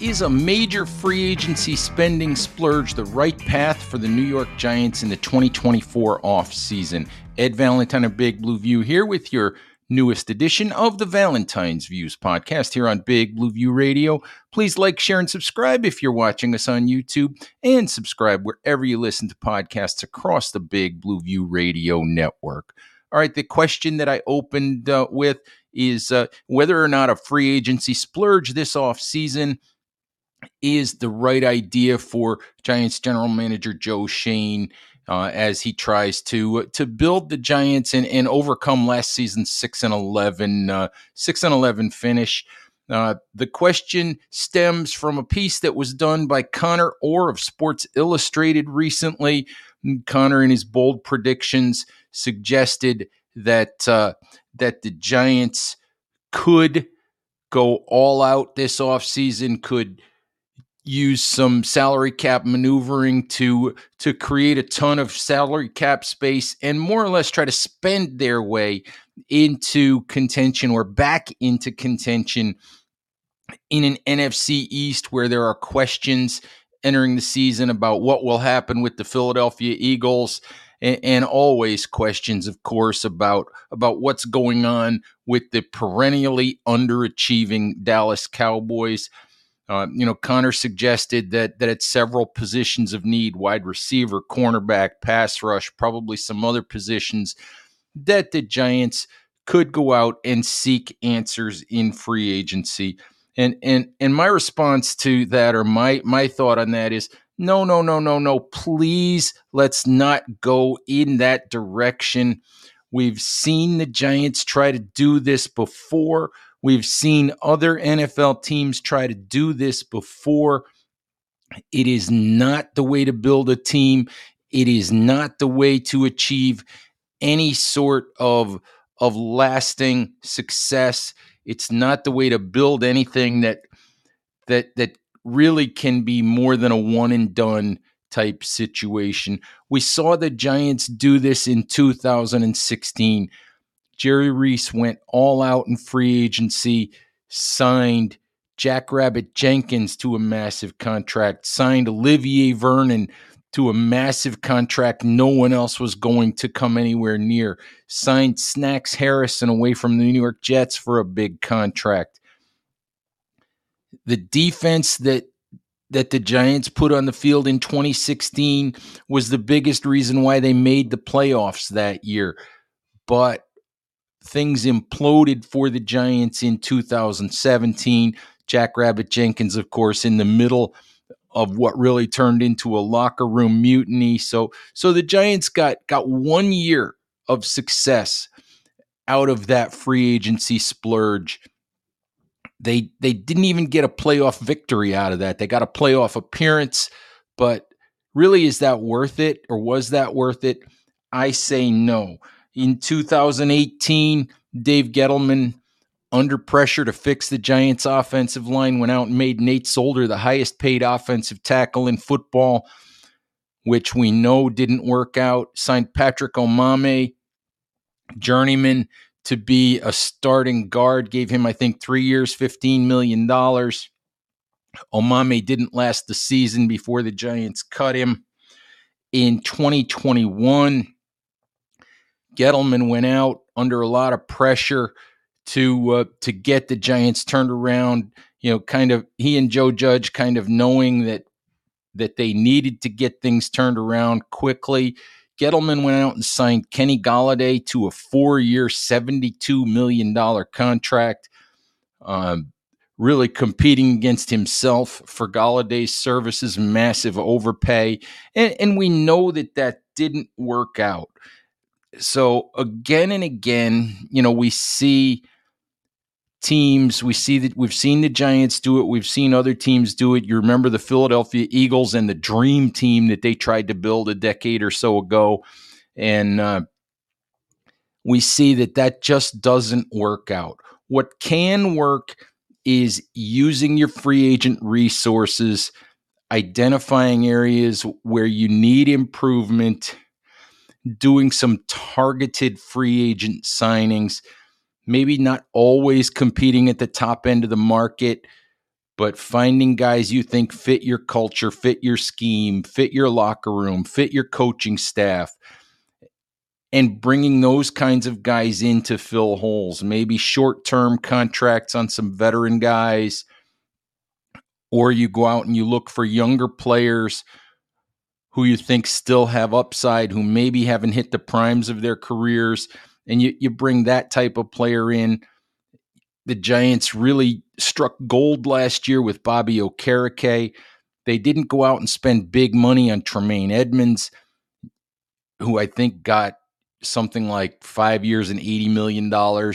Is a major free agency spending splurge the right path for the New York Giants in the 2024 offseason? Ed Valentine of Big Blue View here with your newest edition of the Valentine's Views podcast here on Big Blue View Radio. Please like, share, and subscribe if you're watching us on YouTube, and subscribe wherever you listen to podcasts across the Big Blue View Radio network. All right, the question that I opened uh, with is uh, whether or not a free agency splurge this offseason is the right idea for Giants general manager Joe Schoen uh, as he tries to to build the Giants and, and overcome last season's six and eleven uh, six and eleven finish. Uh, the question stems from a piece that was done by Connor Orr of Sports Illustrated recently. Connor, in his bold predictions, suggested that uh, that the Giants could go all out this offseason, could use some salary cap maneuvering to to create a ton of salary cap space and more or less try to spend their way into contention or back into contention in an NFC East where there are questions entering the season about what will happen with the Philadelphia Eagles and, and always questions of course about about what's going on with the perennially underachieving Dallas Cowboys uh, you know, Connor suggested that that at several positions of need, wide receiver, cornerback, pass rush, probably some other positions, that the Giants could go out and seek answers in free agency. And and and my response to that, or my my thought on that is, no, no, no, no, no. Please, let's not go in that direction. We've seen the Giants try to do this before. We've seen other NFL teams try to do this before. It is not the way to build a team. It is not the way to achieve any sort of of lasting success. It's not the way to build anything that that that really can be more than a one and done type situation. We saw the Giants do this in 2016 Jerry Reese went all out in free agency, signed Jackrabbit Jenkins to a massive contract, signed Olivier Vernon to a massive contract no one else was going to come anywhere near, signed Snacks Harrison away from the New York Jets for a big contract. The defense that that the Giants put on the field in 2016 was the biggest reason why they made the playoffs that year. But things imploded for the Giants in 2017. Jackrabbit Jenkins, of course, in the middle of what really turned into a locker room mutiny. So, so the Giants got got one year of success out of that free agency splurge. They they didn't even get a playoff victory out of that. They got a playoff appearance, but really is that worth it or was that worth it? I say no. In 2018, Dave Gettleman, under pressure to fix the Giants' offensive line, went out and made Nate Solder the highest paid offensive tackle in football, which we know didn't work out. Signed Patrick Omameh, journeyman, to be a starting guard. Gave him, I think, three years, $15 million. Omameh didn't last the season before the Giants cut him. In 2021, Gettleman went out under a lot of pressure to uh, to get the Giants turned around. You know, kind of he and Joe Judge kind of knowing that that they needed to get things turned around quickly. Gettleman went out and signed Kenny Golladay to a four-year, seventy-two million dollar contract. Um, really competing against himself for Golladay's services, massive overpay, and, and we know that that didn't work out. So again and again, you know, we see teams. We see that we've seen the Giants do it. We've seen other teams do it. You remember the Philadelphia Eagles and the dream team that they tried to build a decade or so ago. And uh, we see that that just doesn't work out. What can work is using your free agent resources, identifying areas where you need improvement, doing some targeted free agent signings maybe not always competing at the top end of the market, but finding guys you think fit your culture, fit your scheme, fit your locker room, fit your coaching staff, and bringing those kinds of guys in to fill holes, maybe short term contracts on some veteran guys, or you go out and you look for younger players who you think still have upside, who maybe haven't hit the primes of their careers and you, you bring that type of player in. The Giants really struck gold last year with Bobby Okereke. They didn't go out and spend big money on Tremaine Edmunds, who I think got something like five years and $80 million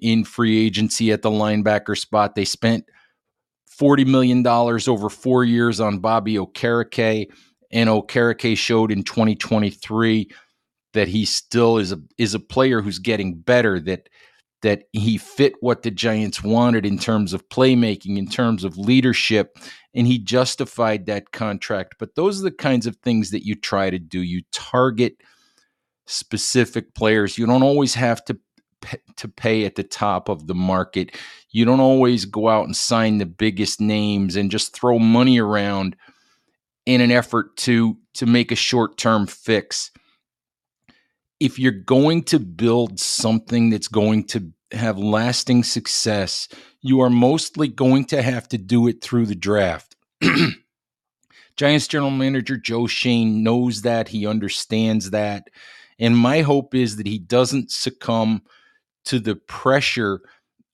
in free agency at the linebacker spot. They spent $40 million over four years on Bobby Okereke, and Okereke showed in 2023 that he still is a is a player who's getting better that that he fit what the Giants wanted in terms of playmaking, in terms of leadership, and he justified that contract. But those are the kinds of things that you try to do. You target specific players. You don't always have to to pay at the top of the market. You don't always go out and sign the biggest names and just throw money around in an effort to to make a short-term fix if you're going to build something that's going to have lasting success, you are mostly going to have to do it through the draft. Giants general manager Joe Schoen knows that, he understands that. And my hope is that he doesn't succumb to the pressure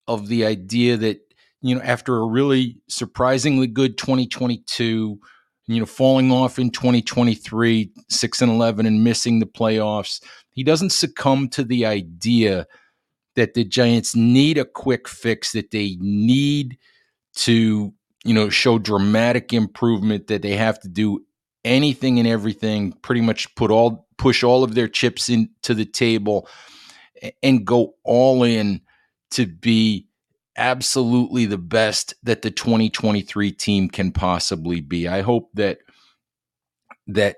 of the idea that, you know, after a really surprisingly good 2022, you know, falling off in 2023, 6 and 11 and missing the playoffs, he doesn't succumb to the idea that the Giants need a quick fix, that they need to, you know, show dramatic improvement, that they have to do anything and everything, pretty much put all push all of their chips into the table and go all in to be absolutely the best that the 2023 team can possibly be. I hope that that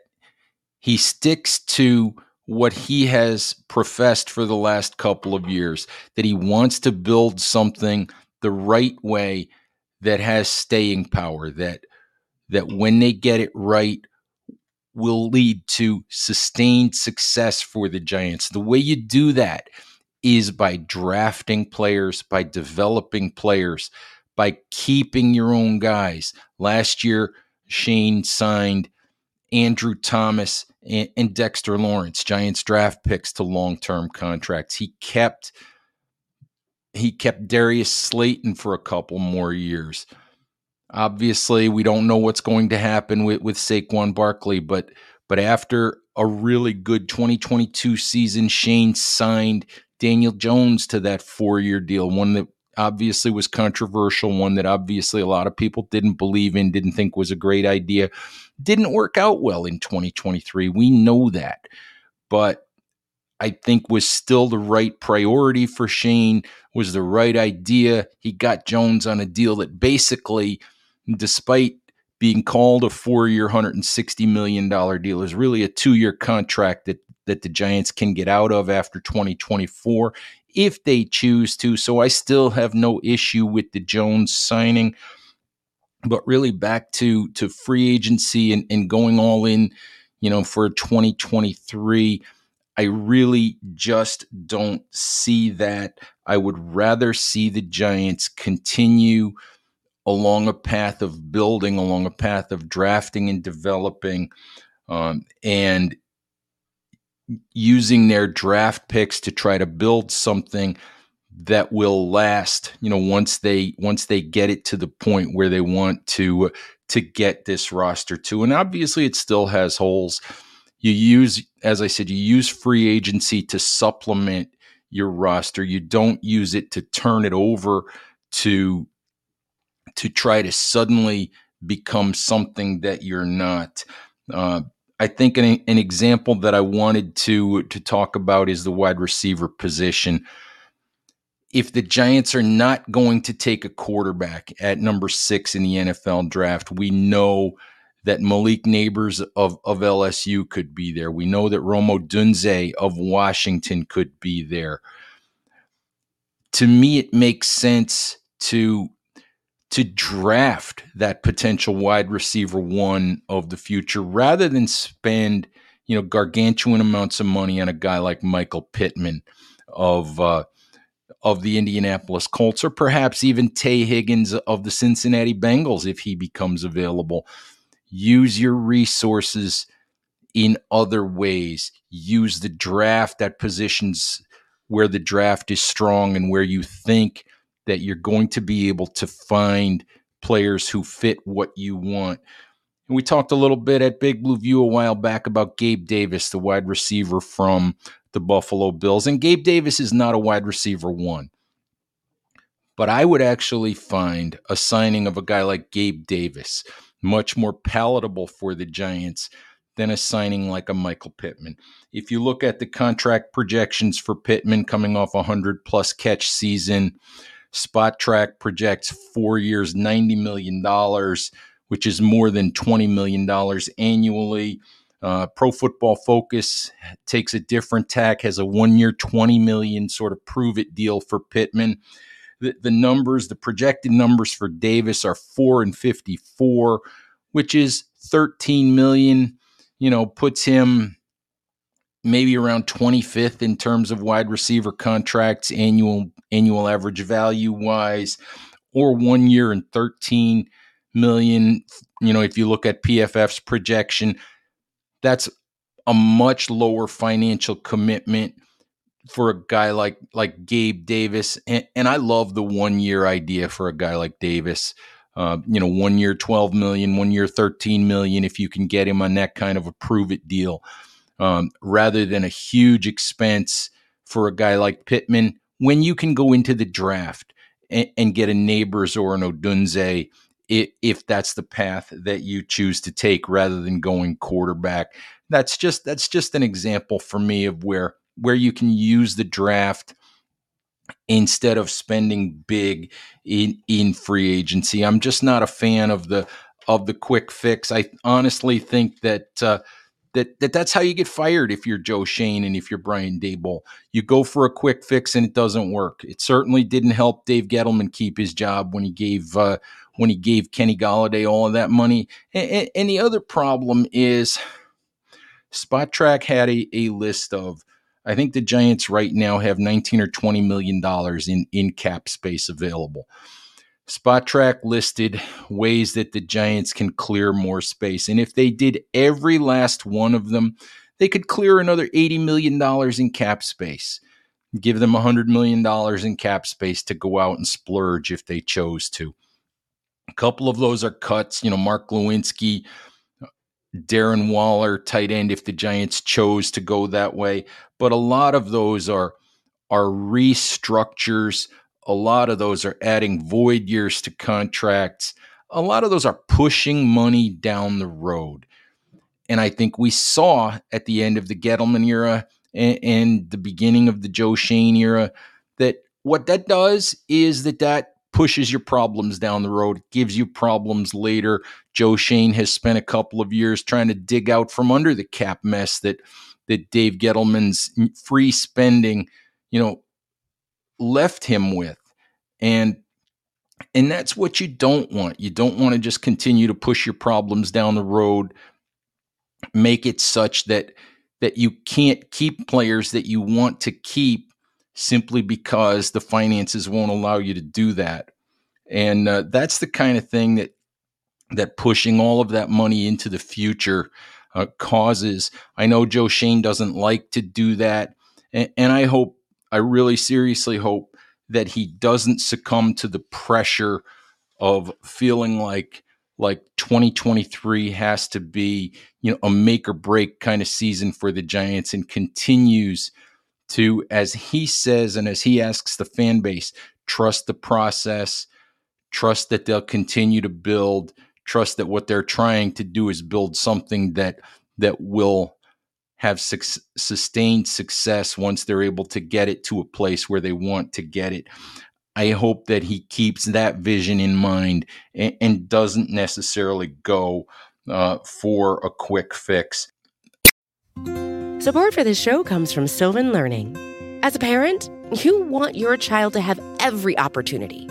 he sticks to what he has professed for the last couple of years that he wants to build something the right way that has staying power that that when they get it right will lead to sustained success for the Giants. The way you do that is by drafting players, by developing players, by keeping your own guys. Last year, Schoen signed Andrew Thomas and, and Dexter Lawrence, Giants draft picks to long-term contracts. He kept he kept Darius Slayton for a couple more years. Obviously, we don't know what's going to happen with, with Saquon Barkley, but but after a really good 2022 season, Schoen signed Daniel Jones to that four-year deal, one that obviously was controversial, one that obviously a lot of people didn't believe in, didn't think was a great idea didn't work out well in 2023. We know that. But I think was still the right priority for Schoen, was the right idea. He got Jones on a deal that basically, despite being called a four-year, $160 million deal, is really a two-year contract that that the Giants can get out of after 2024 if they choose to. So I still have no issue with the Jones signing. but really back to to free agency and, and going all in, you know, for 2023. I really just don't see that. I would rather see the Giants continue along a path of building, along a path of drafting and developing, um, and using their draft picks to try to build something that will last you know once they once they get it to the point where they want to to get this roster to. And obviously it still has holes. You use as i said you use free agency to supplement your roster. You don't use it to turn it over to to try to suddenly become something that you're not. Uh, I think an, an example that I wanted to to talk about is the wide receiver position. If the Giants are not going to take a quarterback at number six in the NFL draft, we know that Malik Nabers of, of LSU could be there. We know that Rome Odunze of Washington could be there. To me, it makes sense to to draft that potential wide receiver one of the future rather than spend you know gargantuan amounts of money on a guy like Michael Pittman of uh, of the Indianapolis Colts or perhaps even Tee Higgins of the Cincinnati Bengals if he becomes available. Use your resources in other ways. Use the draft at positions where the draft is strong and where you think that you're going to be able to find players who fit what you want. And we talked a little bit at Big Blue View a while back about Gabe Davis, the wide receiver from the Buffalo Bills. And Gabe Davis is not a wide receiver one. But I would actually find a signing of a guy like Gabe Davis much more palatable for the Giants than a signing like a Michael Pittman. If you look at the contract projections for Pittman coming off a 100 plus catch season, Spotrac projects four years, $90 million, which is more than $20 million annually. Uh, Pro Football Focus takes a different tack, has a one year, 20 million sort of prove it deal for Pittman. The, the numbers, the projected numbers for Davis are four and 54, which is 13 million, you know, puts him maybe around 25th in terms of wide receiver contracts annual annual average value wise or 1 year and 13 million you know if you look at PFF's projection. That's a much lower financial commitment for a guy like like Gabe Davis and, and I love the 1 year idea for a guy like Davis. Uh, you know, one year 12 million, one year 13 million, if you can get him on that kind of a prove it deal um, rather than a huge expense for a guy like Pittman when you can go into the draft and, and get a Nabers or an Odunze if, if that's the path that you choose to take rather than going quarterback. That's just that's just an example for me of where where you can use the draft instead of spending big in in free agency. I'm just not a fan of the of the quick fix. I honestly think that uh, that, that that's how you get fired if you're Joe Schoen and if you're Brian Daboll. You go for a quick fix and it doesn't work. It certainly didn't help Dave Gettleman keep his job when he gave uh, when he gave Kenny Golladay all of that money. And, and the other problem is Spotrac had a, a list of I think the Giants right now have 19 or 20 million dollars in in cap space available. Spotrac listed ways that the Giants can clear more space. And if they did every last one of them, they could clear another $80 million in cap space. Give them $100 million in cap space to go out and splurge if they chose to. A couple of those are cuts. You know, Mark Glowinski, Darren Waller, tight end, if the Giants chose to go that way. But a lot of those are are restructures a lot of those are adding void years to contracts. A lot of those are pushing money down the road. And I think we saw at the end of the Gettleman era and, and the beginning of the Joe Schoen era that what that does is that that pushes your problems down the road, gives you problems later. Joe Schoen has spent a couple of years trying to dig out from under the cap mess that that Dave Gettleman's free spending, you know, left him with. And And that's what you don't want. You don't want to just continue to push your problems down the road, make it such that that you can't keep players that you want to keep simply because the finances won't allow you to do that. And uh, that's the kind of thing that that pushing all of that money into the future uh, causes. I know Joe Schoen doesn't like to do that, and, and I hope, I really seriously hope that he doesn't succumb to the pressure of feeling like like 2023 has to be you know a make or break kind of season for the Giants and continues to as he says and as he asks the fan base trust the process trust that they'll continue to build trust that what they're trying to do is build something that that will have su- sustained success once they're able to get it to a place where they want to get it. I hope that he keeps that vision in mind and, and doesn't necessarily go uh, for a quick fix. Support for this show comes from Sylvan Learning. As a parent, you want your child to have every opportunity,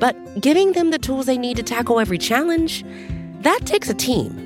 but giving them the tools they need to tackle every challenge, that takes a team.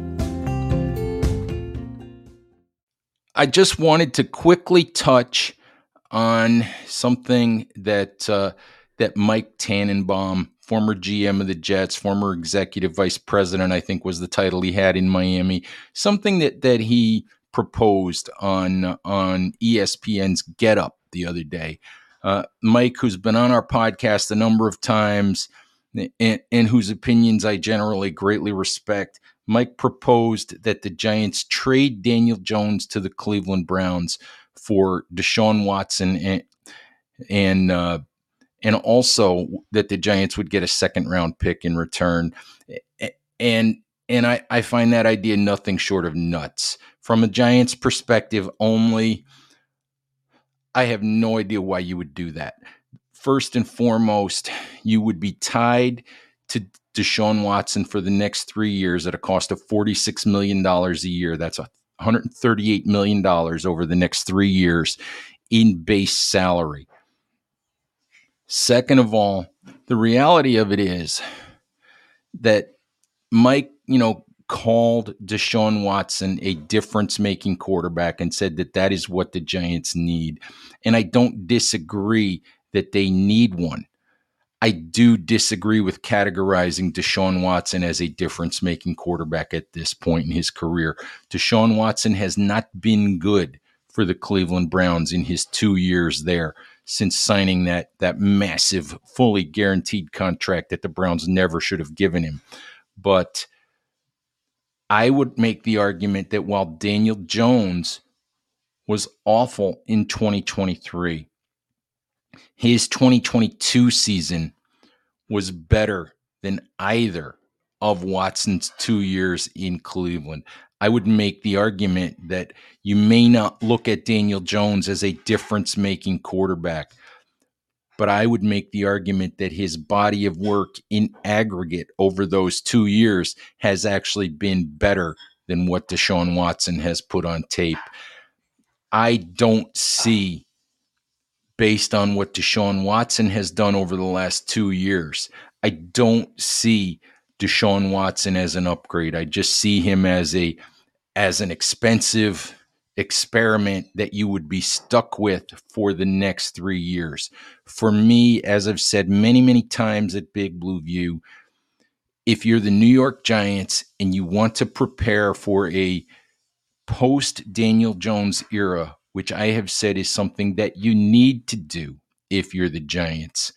I just wanted to quickly touch on something that uh, that Mike Tannenbaum, former GM of the Jets, former executive vice president, I think was the title he had in Miami, something that that he proposed on on ESPN's Get Up the other day. Uh, Mike, who's been on our podcast a number of times, and, and whose opinions I generally greatly respect, Mike proposed that the Giants trade Daniel Jones to the Cleveland Browns for Deshaun Watson and and uh, and also that the Giants would get a second round pick in return. And and I, I find that idea nothing short of nuts. From a Giants perspective only, I have no idea why you would do that. First and foremost, you would be tied to Deshaun Watson for the next three years at a cost of $46 million a year. That's $138 million over the next three years in base salary. Second of all, the reality of it is that Mike, you know, called Deshaun Watson a difference making quarterback and said that that is what the Giants need. And I don't disagree that they need one. I do disagree with categorizing Deshaun Watson as a difference making quarterback at this point in his career. Deshaun Watson has not been good for the Cleveland Browns in his two years there since signing that, that massive, fully guaranteed contract that the Browns never should have given him. But I would make the argument that while Daniel Jones was awful in 2023, his 2022 season was better than either of Watson's two years in Cleveland. I would make the argument that you may not look at Daniel Jones as a difference making quarterback, but I would make the argument that his body of work in aggregate over those two years has actually been better than what Deshaun Watson has put on tape. I don't see based on what Deshaun Watson has done over the last two years. I don't see Deshaun Watson as an upgrade. I just see him as a as an expensive experiment that you would be stuck with for the next three years. For me, as I've said many, many times at Big Blue View, if you're the New York Giants and you want to prepare for a post Daniel Jones era, which I have said is something that you need to do if you're the Giants,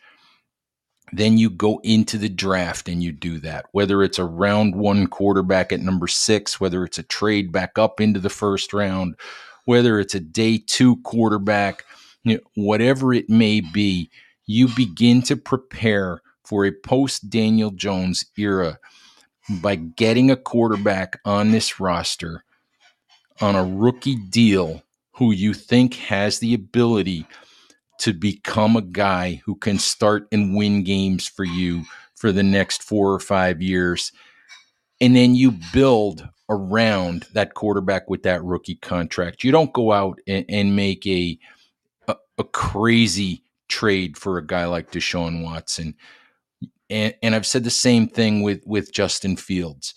then you go into the draft and you do that. Whether it's a round one quarterback at number six, whether it's a trade back up into the first round, whether it's a day two quarterback, you know, whatever it may be, you begin to prepare for a post Daniel Jones era by getting a quarterback on this roster on a rookie deal who you think has the ability to become a guy who can start and win games for you for the next four or five years. And then you build around that quarterback with that rookie contract. You don't go out and, and make a, a, a crazy trade for a guy like Deshaun Watson. And, and I've said the same thing with with Justin Fields.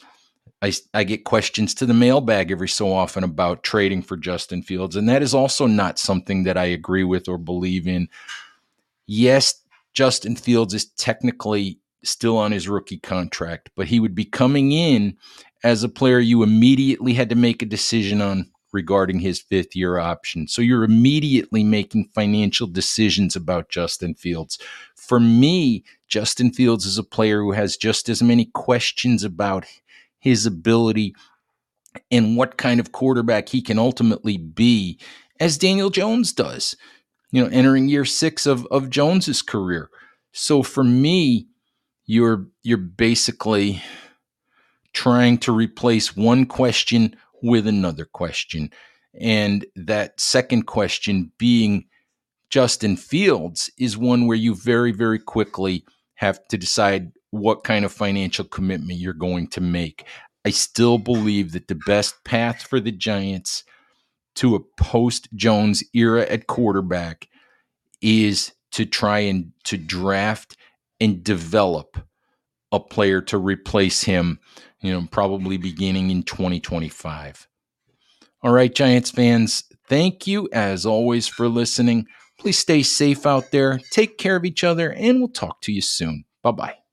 I, I get questions to the mailbag every so often about trading for Justin Fields, and that is also not something that I agree with or believe in. Yes, Justin Fields is technically still on his rookie contract, but he would be coming in as a player you immediately had to make a decision on regarding his fifth year option. So you're immediately making financial decisions about Justin Fields. For me, Justin Fields is a player who has just as many questions about his ability and what kind of quarterback he can ultimately be as Daniel Jones does, you know, entering year six of, of Jones's career. So for me, you're you're basically trying to replace one question with another question. And that second question being Justin Fields is one where you very, very quickly have to decide what kind of financial commitment you're going to make. I still believe that the best path for the Giants to a post Jones era at quarterback is to try and to draft and develop a player to replace him, you know, probably beginning in 2025. All right, Giants fans, thank you as always for listening. Please stay safe out there, take care of each other, and we'll talk to you soon. Bye bye.